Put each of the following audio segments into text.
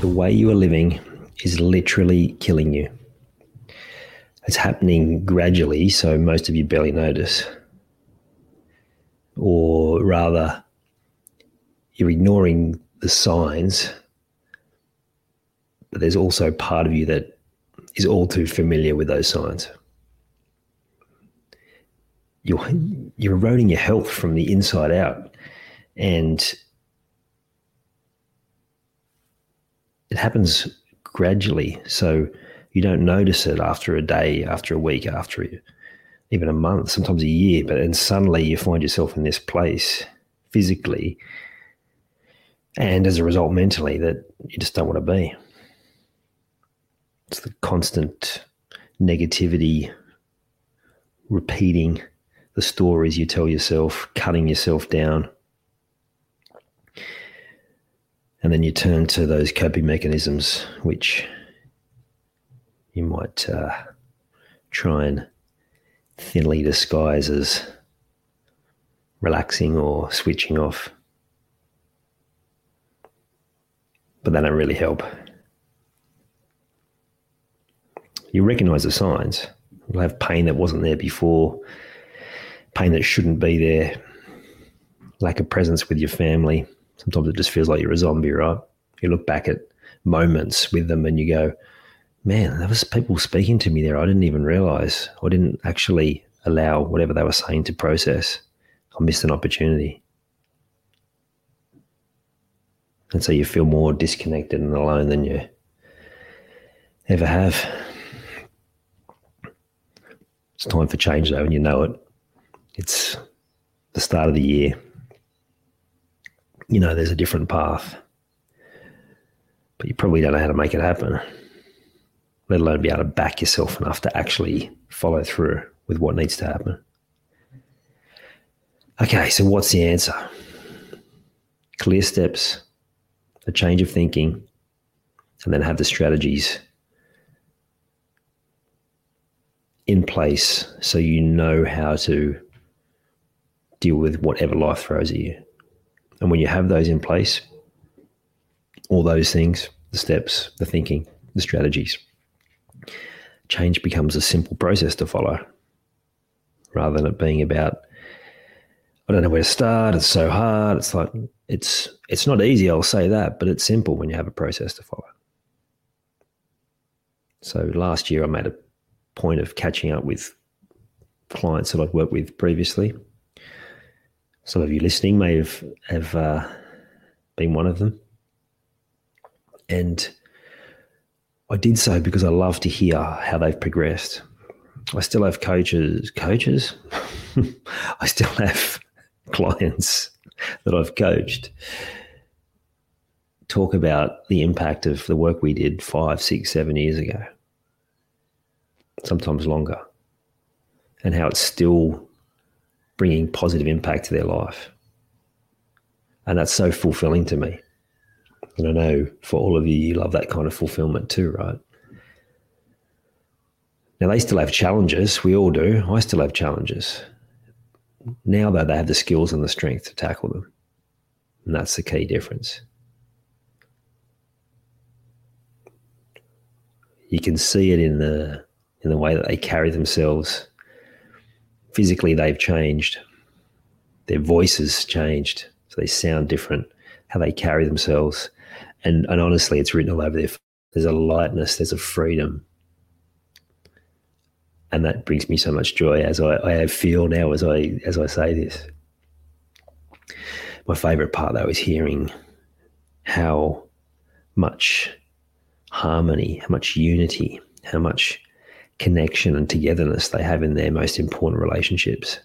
The way you are living is literally killing you. It's happening gradually, so most of you barely notice. Or rather, you're ignoring the signs but there's also part of you that is all too familiar with those signs. You're, you're eroding your health from the inside out. And it happens gradually. So you don't notice it after a day, after a week, after even a month, sometimes a year. But then suddenly you find yourself in this place physically and as a result mentally that you just don't want to be. It's the constant negativity, repeating the stories you tell yourself, cutting yourself down. And then you turn to those coping mechanisms, which you might uh, try and thinly disguise as relaxing or switching off. But they don't really help you recognize the signs. You'll have pain that wasn't there before, pain that shouldn't be there, lack of presence with your family. Sometimes it just feels like you're a zombie, right? You look back at moments with them and you go, man, there was people speaking to me there. I didn't even realize. I didn't actually allow whatever they were saying to process. I missed an opportunity. And so you feel more disconnected and alone than you ever have. It's time for change, though, and you know it. It's the start of the year. You know there's a different path, but you probably don't know how to make it happen, let alone be able to back yourself enough to actually follow through with what needs to happen. Okay, so what's the answer? Clear steps, a change of thinking, and then have the strategies in place so you know how to deal with whatever life throws at you. And when you have those in place, all those things, the steps, the thinking, the strategies, change becomes a simple process to follow rather than it being about I don't know where to start, it's so hard. It's like it's it's not easy, I'll say that, but it's simple when you have a process to follow. So last year I made a point of catching up with clients that I'd worked with previously. Some of you listening may have have uh, been one of them, and I did so because I love to hear how they've progressed. I still have coaches, coaches. I still have clients that I've coached talk about the impact of the work we did five, six, seven years ago sometimes longer, and how it's still bringing positive impact to their life. And that's so fulfilling to me. And I know for all of you, you love that kind of fulfillment too, right? Now, they still have challenges. We all do. I still have challenges. Now, though, they have the skills and the strength to tackle them. And that's the key difference. You can see it in the in the way that they carry themselves. Physically, they've changed. Their voices changed, so they sound different. How they carry themselves, And, and honestly, it's written all over there. There's a lightness, there's a freedom. And that brings me so much joy as I, I feel now as I as I say this. My favorite part though is hearing how much harmony, how much unity, how much connection and togetherness they have in their most important relationships.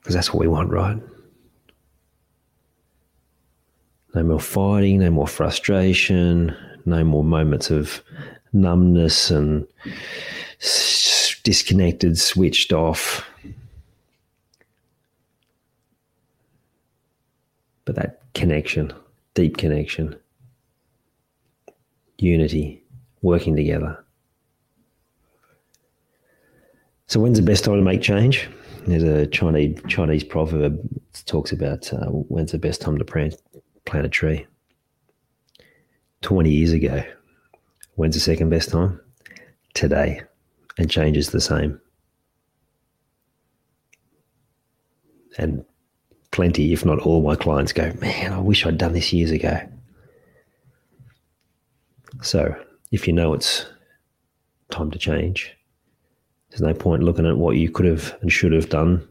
Because that's what we want, right? No more fighting, no more frustration, no more moments of numbness and disconnected, switched off. But that connection, deep connection, unity, working together. So, when's the best time to make change? There's a Chinese Chinese proverb that talks about uh, when's the best time to plant plant a tree. Twenty years ago. When's the second best time? Today, and change is the same. And plenty, if not all, my clients go, "Man, I wish I'd done this years ago." So, if you know it's time to change, there's no point looking at what you could have and should have done.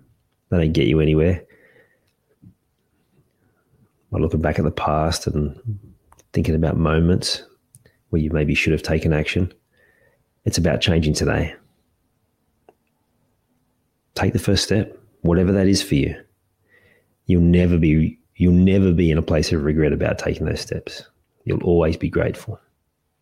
They don't get you anywhere. By looking back at the past and thinking about moments where you maybe should have taken action, it's about changing today. Take the first step, whatever that is for you. You'll never be you'll never be in a place of regret about taking those steps. You'll always be grateful.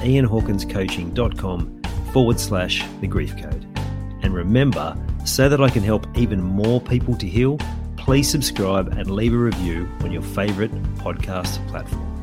ianhawkinscoaching.com forward slash the grief code. And remember, so that I can help even more people to heal, please subscribe and leave a review on your favorite podcast platform.